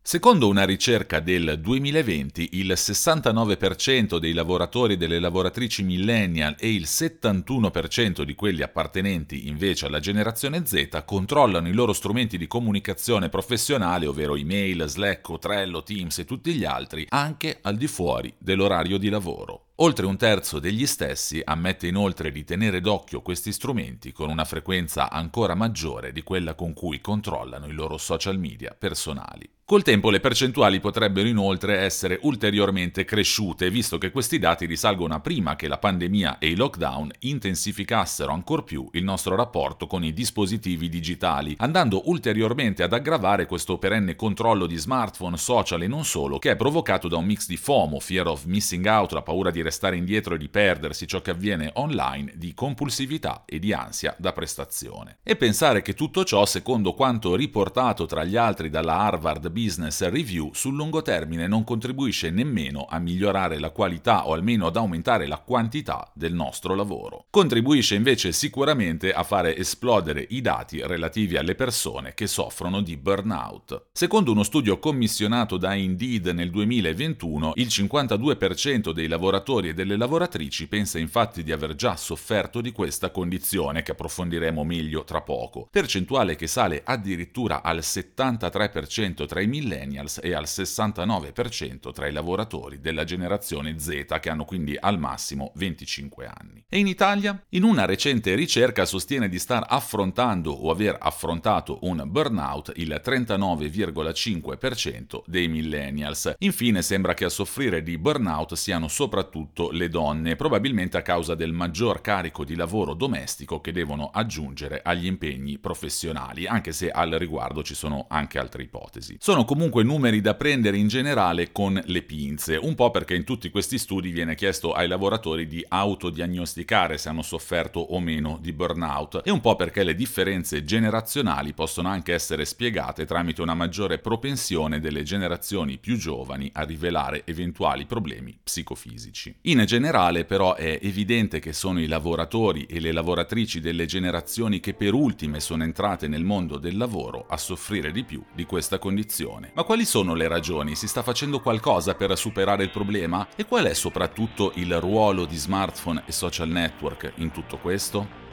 Secondo una ricerca del 2020, il 69% dei lavoratori e delle lavoratrici millennial e il 71% di quelli appartenenti invece alla generazione Z controllano i loro strumenti di comunicazione professionale, ovvero email, Slack, Trello, Teams e tutti gli altri, anche al di fuori dell'orario di lavoro. Oltre un terzo degli stessi ammette inoltre di tenere d'occhio questi strumenti con una frequenza ancora maggiore di quella con cui controllano i loro social media personali. Col tempo le percentuali potrebbero inoltre essere ulteriormente cresciute, visto che questi dati risalgono a prima che la pandemia e i lockdown intensificassero ancor più il nostro rapporto con i dispositivi digitali, andando ulteriormente ad aggravare questo perenne controllo di smartphone, social e non solo, che è provocato da un mix di FOMO, fear of missing out, la paura di restare indietro e di perdersi ciò che avviene online, di compulsività e di ansia da prestazione. E pensare che tutto ciò, secondo quanto riportato tra gli altri dalla Harvard Business Review, sul lungo termine non contribuisce nemmeno a migliorare la qualità o almeno ad aumentare la quantità del nostro lavoro. Contribuisce invece sicuramente a fare esplodere i dati relativi alle persone che soffrono di burnout. Secondo uno studio commissionato da Indeed nel 2021, il 52% dei lavoratori lavoratori e delle lavoratrici pensa infatti di aver già sofferto di questa condizione, che approfondiremo meglio tra poco, percentuale che sale addirittura al 73% tra i millennials e al 69% tra i lavoratori della generazione Z, che hanno quindi al massimo 25 anni. E in Italia? In una recente ricerca sostiene di star affrontando o aver affrontato un burnout il 39,5% dei millennials. Infine sembra che a soffrire di burnout siano soprattutto soprattutto le donne, probabilmente a causa del maggior carico di lavoro domestico che devono aggiungere agli impegni professionali, anche se al riguardo ci sono anche altre ipotesi. Sono comunque numeri da prendere in generale con le pinze, un po' perché in tutti questi studi viene chiesto ai lavoratori di autodiagnosticare se hanno sofferto o meno di burnout, e un po' perché le differenze generazionali possono anche essere spiegate tramite una maggiore propensione delle generazioni più giovani a rivelare eventuali problemi psicofisici. In generale però è evidente che sono i lavoratori e le lavoratrici delle generazioni che per ultime sono entrate nel mondo del lavoro a soffrire di più di questa condizione. Ma quali sono le ragioni? Si sta facendo qualcosa per superare il problema? E qual è soprattutto il ruolo di smartphone e social network in tutto questo?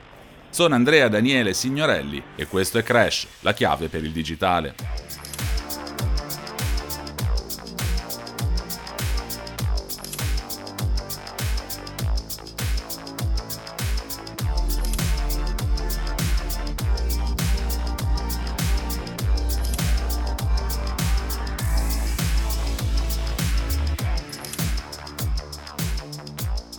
Sono Andrea Daniele Signorelli e questo è Crash, la chiave per il digitale.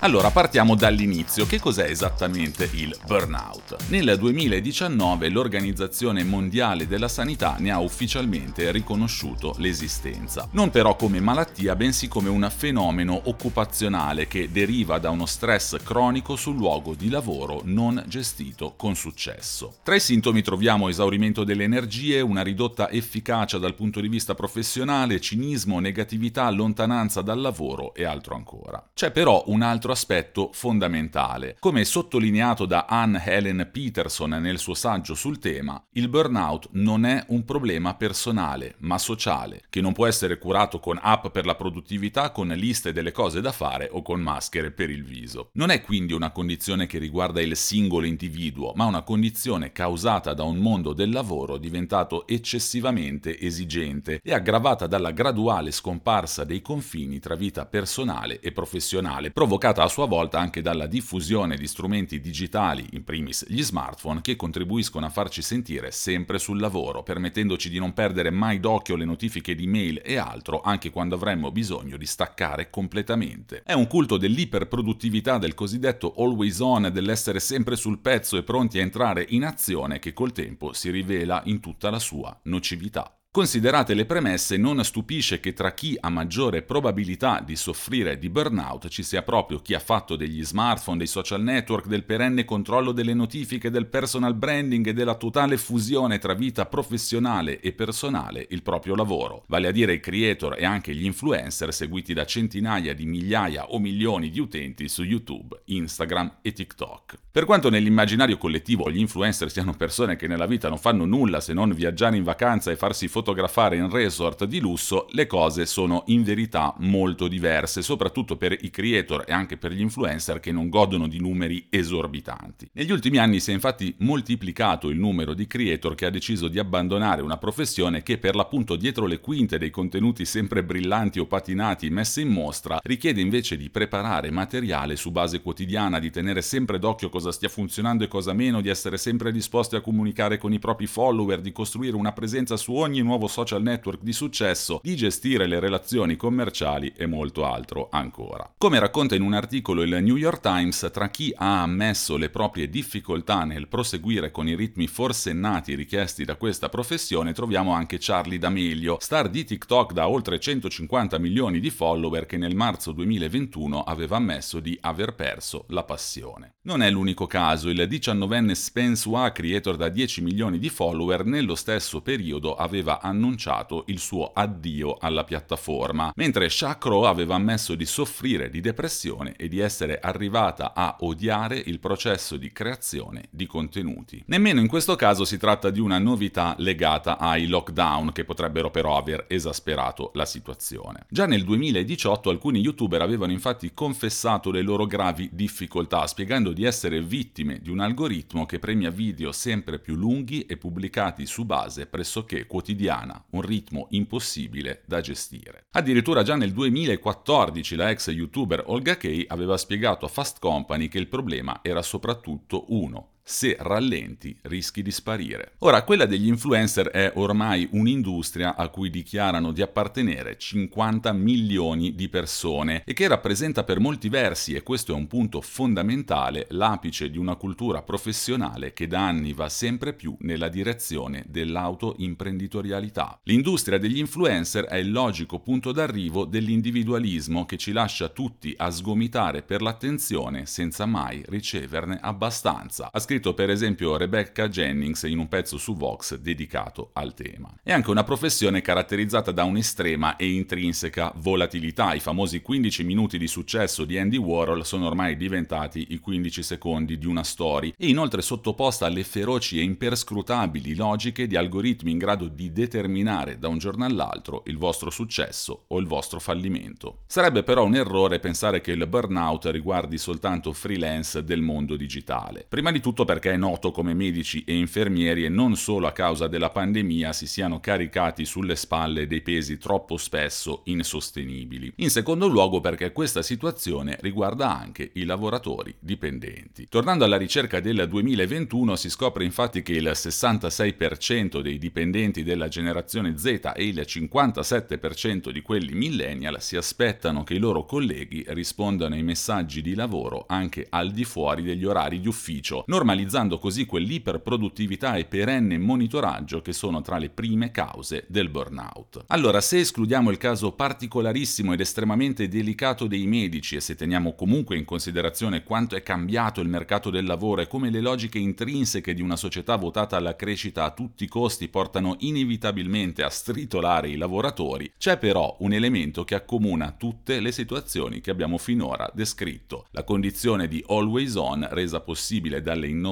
Allora partiamo dall'inizio. Che cos'è esattamente il burnout? Nel 2019 l'Organizzazione Mondiale della Sanità ne ha ufficialmente riconosciuto l'esistenza. Non però come malattia, bensì come un fenomeno occupazionale che deriva da uno stress cronico sul luogo di lavoro non gestito con successo. Tra i sintomi troviamo esaurimento delle energie, una ridotta efficacia dal punto di vista professionale, cinismo, negatività, lontananza dal lavoro e altro ancora. C'è però un altro aspetto fondamentale. Come sottolineato da Anne Helen Peterson nel suo saggio sul tema, il burnout non è un problema personale, ma sociale, che non può essere curato con app per la produttività, con liste delle cose da fare o con maschere per il viso. Non è quindi una condizione che riguarda il singolo individuo, ma una condizione causata da un mondo del lavoro diventato eccessivamente esigente e aggravata dalla graduale scomparsa dei confini tra vita personale e professionale, provocata a sua volta anche dalla diffusione di strumenti digitali, in primis gli smartphone, che contribuiscono a farci sentire sempre sul lavoro, permettendoci di non perdere mai d'occhio le notifiche di mail e altro, anche quando avremmo bisogno di staccare completamente. È un culto dell'iperproduttività, del cosiddetto always on, dell'essere sempre sul pezzo e pronti a entrare in azione che col tempo si rivela in tutta la sua nocività. Considerate le premesse, non stupisce che tra chi ha maggiore probabilità di soffrire di burnout ci sia proprio chi ha fatto degli smartphone, dei social network, del perenne controllo delle notifiche, del personal branding e della totale fusione tra vita professionale e personale il proprio lavoro, vale a dire i creator e anche gli influencer seguiti da centinaia di migliaia o milioni di utenti su YouTube, Instagram e TikTok. Per quanto nell'immaginario collettivo gli influencer siano persone che nella vita non fanno nulla se non viaggiare in vacanza e farsi fotografare fotografare in resort di lusso, le cose sono in verità molto diverse, soprattutto per i creator e anche per gli influencer che non godono di numeri esorbitanti. Negli ultimi anni si è infatti moltiplicato il numero di creator che ha deciso di abbandonare una professione che per l'appunto dietro le quinte dei contenuti sempre brillanti o patinati messi in mostra richiede invece di preparare materiale su base quotidiana, di tenere sempre d'occhio cosa stia funzionando e cosa meno, di essere sempre disposti a comunicare con i propri follower, di costruire una presenza su ogni nuovo nuovo social network di successo, di gestire le relazioni commerciali e molto altro ancora. Come racconta in un articolo il New York Times, tra chi ha ammesso le proprie difficoltà nel proseguire con i ritmi forsennati richiesti da questa professione, troviamo anche Charlie D'Amelio, star di TikTok da oltre 150 milioni di follower che nel marzo 2021 aveva ammesso di aver perso la passione. Non è l'unico caso, il 19enne Spence Wa, creator da 10 milioni di follower, nello stesso periodo aveva annunciato il suo addio alla piattaforma, mentre Shakro aveva ammesso di soffrire di depressione e di essere arrivata a odiare il processo di creazione di contenuti. Nemmeno in questo caso si tratta di una novità legata ai lockdown che potrebbero però aver esasperato la situazione. Già nel 2018 alcuni youtuber avevano infatti confessato le loro gravi difficoltà, spiegando di essere vittime di un algoritmo che premia video sempre più lunghi e pubblicati su base pressoché quotidiana quotidiana, un ritmo impossibile da gestire. Addirittura già nel 2014 la ex youtuber Olga Kay aveva spiegato a Fast Company che il problema era soprattutto uno, se rallenti rischi di sparire. Ora, quella degli influencer è ormai un'industria a cui dichiarano di appartenere 50 milioni di persone e che rappresenta per molti versi, e questo è un punto fondamentale, l'apice di una cultura professionale che da anni va sempre più nella direzione dell'autoimprenditorialità. L'industria degli influencer è il logico punto d'arrivo dell'individualismo che ci lascia tutti a sgomitare per l'attenzione senza mai riceverne abbastanza. Ha scritto per esempio Rebecca Jennings in un pezzo su Vox dedicato al tema. È anche una professione caratterizzata da un'estrema e intrinseca volatilità. I famosi 15 minuti di successo di Andy Warhol sono ormai diventati i 15 secondi di una story e inoltre sottoposta alle feroci e imperscrutabili logiche di algoritmi in grado di determinare da un giorno all'altro il vostro successo o il vostro fallimento. Sarebbe però un errore pensare che il burnout riguardi soltanto freelance del mondo digitale. Prima di tutto perché è noto come medici e infermieri e non solo a causa della pandemia si siano caricati sulle spalle dei pesi troppo spesso insostenibili. In secondo luogo perché questa situazione riguarda anche i lavoratori dipendenti. Tornando alla ricerca del 2021 si scopre infatti che il 66% dei dipendenti della generazione Z e il 57% di quelli millennial si aspettano che i loro colleghi rispondano ai messaggi di lavoro anche al di fuori degli orari di ufficio, normalizzazione minimalizzando così quell'iperproduttività e perenne monitoraggio che sono tra le prime cause del burnout. Allora, se escludiamo il caso particolarissimo ed estremamente delicato dei medici e se teniamo comunque in considerazione quanto è cambiato il mercato del lavoro e come le logiche intrinseche di una società votata alla crescita a tutti i costi portano inevitabilmente a stritolare i lavoratori, c'è però un elemento che accomuna tutte le situazioni che abbiamo finora descritto, la condizione di always on resa possibile dalle innovazioni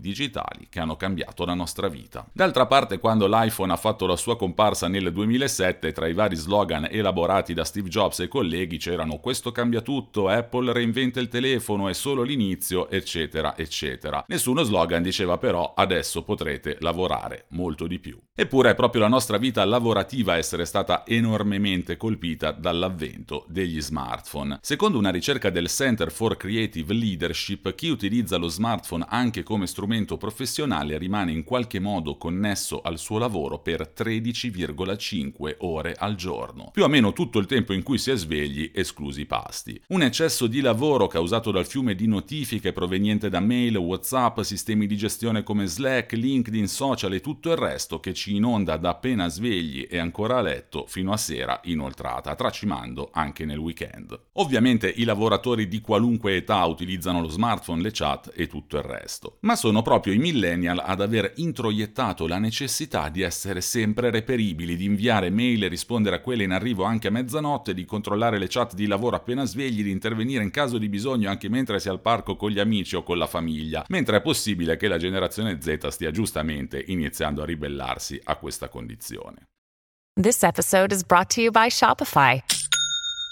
digitali che hanno cambiato la nostra vita. D'altra parte, quando l'iPhone ha fatto la sua comparsa nel 2007, tra i vari slogan elaborati da Steve Jobs e colleghi c'erano questo cambia tutto, Apple reinventa il telefono, è solo l'inizio, eccetera, eccetera. Nessuno slogan diceva però adesso potrete lavorare molto di più. Eppure è proprio la nostra vita lavorativa a essere stata enormemente colpita dall'avvento degli smartphone. Secondo una ricerca del Center for Creative Leadership, chi utilizza lo smartphone anche come strumento professionale rimane in qualche modo connesso al suo lavoro per 13,5 ore al giorno, più o meno tutto il tempo in cui si è svegli, esclusi i pasti. Un eccesso di lavoro causato dal fiume di notifiche proveniente da mail, WhatsApp, sistemi di gestione come Slack, LinkedIn, social e tutto il resto che ci inonda da appena svegli e ancora a letto fino a sera inoltrata, tracimando anche nel weekend. Ovviamente i lavoratori di qualunque età utilizzano lo smartphone, le chat e tutto il resto, ma sono proprio i millennial ad aver introiettato la necessità di essere sempre reperibili, di inviare mail e rispondere a quelle in arrivo anche a mezzanotte, di controllare le chat di lavoro appena svegli, di intervenire in caso di bisogno anche mentre si è al parco con gli amici o con la famiglia, mentre è possibile che la generazione Z stia giustamente iniziando a ribellarsi a questa condizione. This episode is brought to you by Shopify.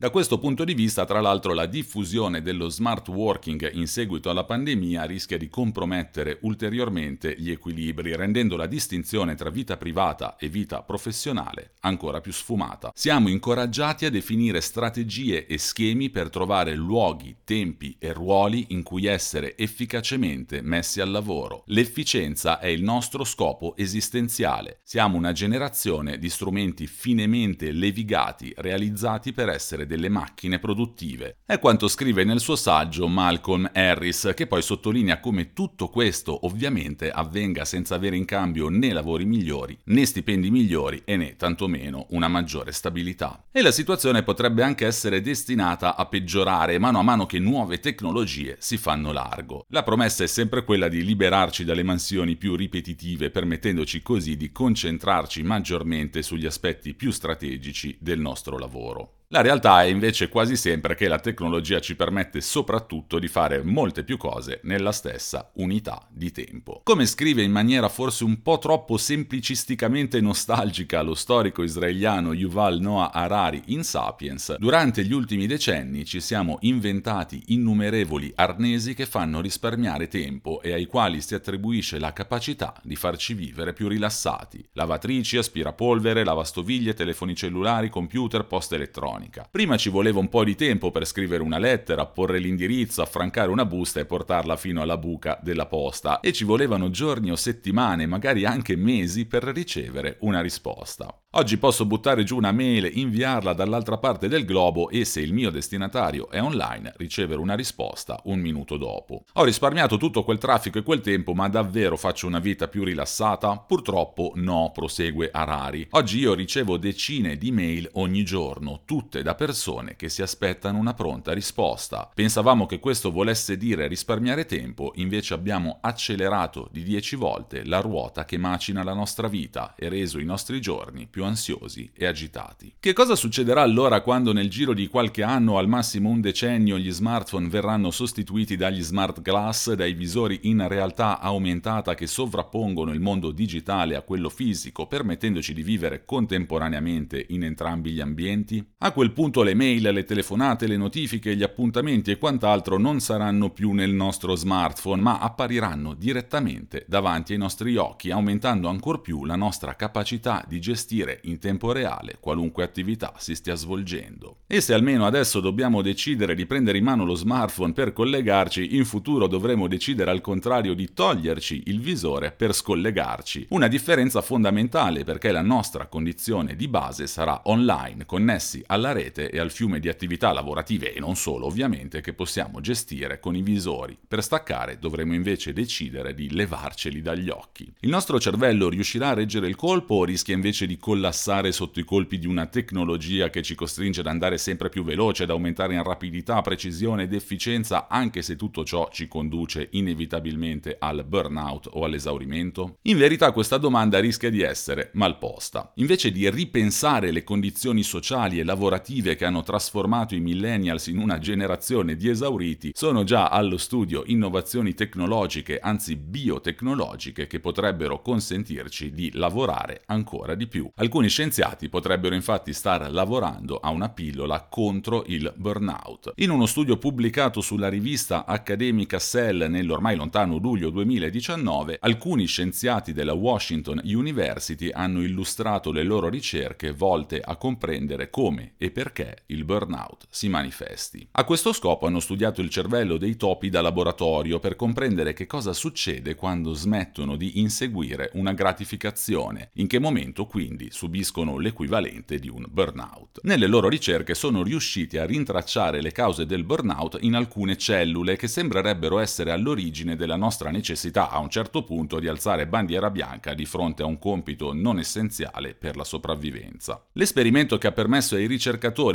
Da questo punto di vista, tra l'altro, la diffusione dello smart working in seguito alla pandemia rischia di compromettere ulteriormente gli equilibri, rendendo la distinzione tra vita privata e vita professionale ancora più sfumata. Siamo incoraggiati a definire strategie e schemi per trovare luoghi, tempi e ruoli in cui essere efficacemente messi al lavoro. L'efficienza è il nostro scopo esistenziale. Siamo una generazione di strumenti finemente levigati realizzati per essere delle macchine produttive. È quanto scrive nel suo saggio Malcolm Harris, che poi sottolinea come tutto questo ovviamente avvenga senza avere in cambio né lavori migliori, né stipendi migliori e né tantomeno una maggiore stabilità. E la situazione potrebbe anche essere destinata a peggiorare mano a mano che nuove tecnologie si fanno largo. La promessa è sempre quella di liberarci dalle mansioni più ripetitive, permettendoci così di concentrarci maggiormente sugli aspetti più strategici del nostro lavoro. La realtà è invece quasi sempre che la tecnologia ci permette soprattutto di fare molte più cose nella stessa unità di tempo. Come scrive in maniera forse un po' troppo semplicisticamente nostalgica lo storico israeliano Yuval Noah Harari in Sapiens, durante gli ultimi decenni ci siamo inventati innumerevoli arnesi che fanno risparmiare tempo e ai quali si attribuisce la capacità di farci vivere più rilassati. Lavatrici, aspirapolvere, lavastoviglie, telefoni cellulari, computer, posta elettronica elettronica. Prima ci voleva un po' di tempo per scrivere una lettera, porre l'indirizzo, affrancare una busta e portarla fino alla buca della posta e ci volevano giorni o settimane, magari anche mesi per ricevere una risposta. Oggi posso buttare giù una mail, inviarla dall'altra parte del globo e se il mio destinatario è online ricevere una risposta un minuto dopo. Ho risparmiato tutto quel traffico e quel tempo, ma davvero faccio una vita più rilassata? Purtroppo no, prosegue Harari. Oggi io ricevo decine di mail ogni giorno, tutte da persone che si aspettano una pronta risposta. Pensavamo che questo volesse dire risparmiare tempo, invece abbiamo accelerato di 10 volte la ruota che macina la nostra vita e reso i nostri giorni più ansiosi e agitati. Che cosa succederà allora quando nel giro di qualche anno al massimo un decennio gli smartphone verranno sostituiti dagli smart glass, dai visori in realtà aumentata che sovrappongono il mondo digitale a quello fisico, permettendoci di vivere contemporaneamente in entrambi gli ambienti? A quel punto le mail, le telefonate, le notifiche, gli appuntamenti e quant'altro non saranno più nel nostro smartphone, ma appariranno direttamente davanti ai nostri occhi, aumentando ancor più la nostra capacità di gestire in tempo reale qualunque attività si stia svolgendo. E se almeno adesso dobbiamo decidere di prendere in mano lo smartphone per collegarci, in futuro dovremo decidere al contrario di toglierci il visore per scollegarci. Una differenza fondamentale perché la nostra condizione di base sarà online, connessi alla rete e al fiume di attività lavorative e non solo ovviamente che possiamo gestire con i visori. Per staccare dovremo invece decidere di levarceli dagli occhi. Il nostro cervello riuscirà a reggere il colpo o rischia invece di collassare sotto i colpi di una tecnologia che ci costringe ad andare sempre più veloce, ad aumentare in rapidità, precisione ed efficienza, anche se tutto ciò ci conduce inevitabilmente al burnout o all'esaurimento? In verità questa domanda rischia di essere malposta. Invece di ripensare le condizioni sociali e lavorative che hanno trasformato i millennials in una generazione di esauriti, sono già allo studio innovazioni tecnologiche, anzi biotecnologiche, che potrebbero consentirci di lavorare ancora di più. Alcuni scienziati potrebbero infatti star lavorando a una pillola contro il burnout. In uno studio pubblicato sulla rivista accademica Cell nell'ormai lontano luglio 2019, alcuni scienziati della Washington University hanno illustrato le loro ricerche volte a comprendere come e perché il burnout si manifesti. A questo scopo hanno studiato il cervello dei topi da laboratorio per comprendere che cosa succede quando smettono di inseguire una gratificazione, in che momento quindi subiscono l'equivalente di un burnout. Nelle loro ricerche sono riusciti a rintracciare le cause del burnout in alcune cellule che sembrerebbero essere all'origine della nostra necessità a un certo punto di alzare bandiera bianca di fronte a un compito non essenziale per la sopravvivenza. L'esperimento che ha permesso ai ricercatori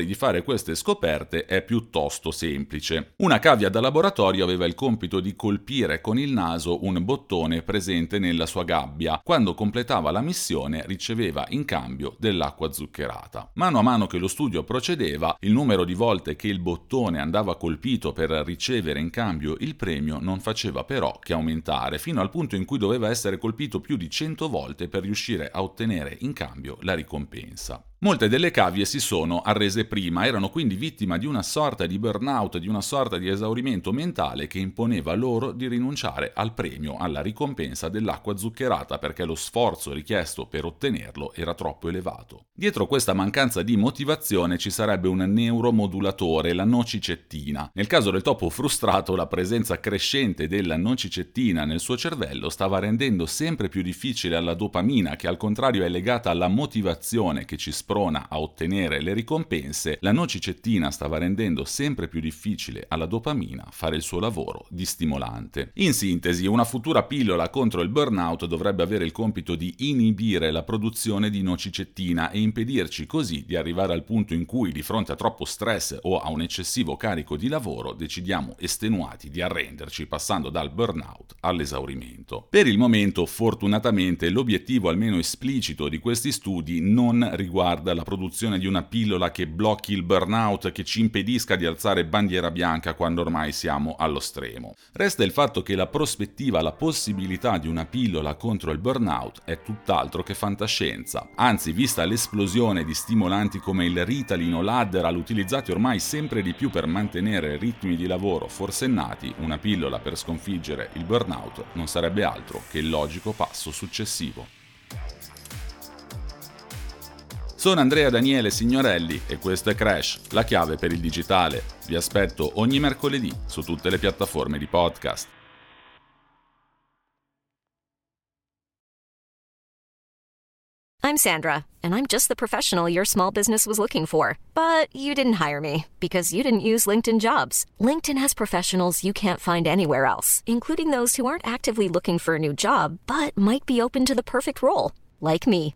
di fare queste scoperte è piuttosto semplice. Una cavia da laboratorio aveva il compito di colpire con il naso un bottone presente nella sua gabbia. Quando completava la missione riceveva in cambio dell'acqua zuccherata. Mano a mano che lo studio procedeva, il numero di volte che il bottone andava colpito per ricevere in cambio il premio non faceva però che aumentare, fino al punto in cui doveva essere colpito più di 100 volte per riuscire a ottenere in cambio la ricompensa. Molte delle cavie si sono arrese prima, erano quindi vittima di una sorta di burnout, di una sorta di esaurimento mentale che imponeva loro di rinunciare al premio, alla ricompensa dell'acqua zuccherata perché lo sforzo richiesto per ottenerlo era troppo elevato. Dietro questa mancanza di motivazione ci sarebbe un neuromodulatore, la nocicettina. Nel caso del topo frustrato, la presenza crescente della nocicettina nel suo cervello stava rendendo sempre più difficile alla dopamina, che al contrario è legata alla motivazione che ci sprona sprona a ottenere le ricompense, la nocicettina stava rendendo sempre più difficile alla dopamina fare il suo lavoro di stimolante. In sintesi, una futura pillola contro il burnout dovrebbe avere il compito di inibire la produzione di nocicettina e impedirci così di arrivare al punto in cui, di fronte a troppo stress o a un eccessivo carico di lavoro, decidiamo estenuati di arrenderci passando dal burnout all'esaurimento. Per il momento, fortunatamente, l'obiettivo almeno esplicito di questi studi non riguarda riguarda la produzione di una pillola che blocchi il burnout, che ci impedisca di alzare bandiera bianca quando ormai siamo allo stremo. Resta il fatto che la prospettiva, la possibilità di una pillola contro il burnout è tutt'altro che fantascienza. Anzi, vista l'esplosione di stimolanti come il Ritalin o l'Adderal utilizzati ormai sempre di più per mantenere ritmi di lavoro forsennati, una pillola per sconfiggere il burnout non sarebbe altro che il logico passo successivo. Sono Andrea Daniele Signorelli e questo è Crash, la chiave per il digitale. Vi aspetto ogni mercoledì su tutte le piattaforme di podcast. I'm Sandra, and I'm just the professional your small business was looking for. But you didn't hire me because you didn't use LinkedIn jobs. LinkedIn has professionals you can't find anywhere else, including those who aren't actively looking for a new job but might be open to the perfect role, like me.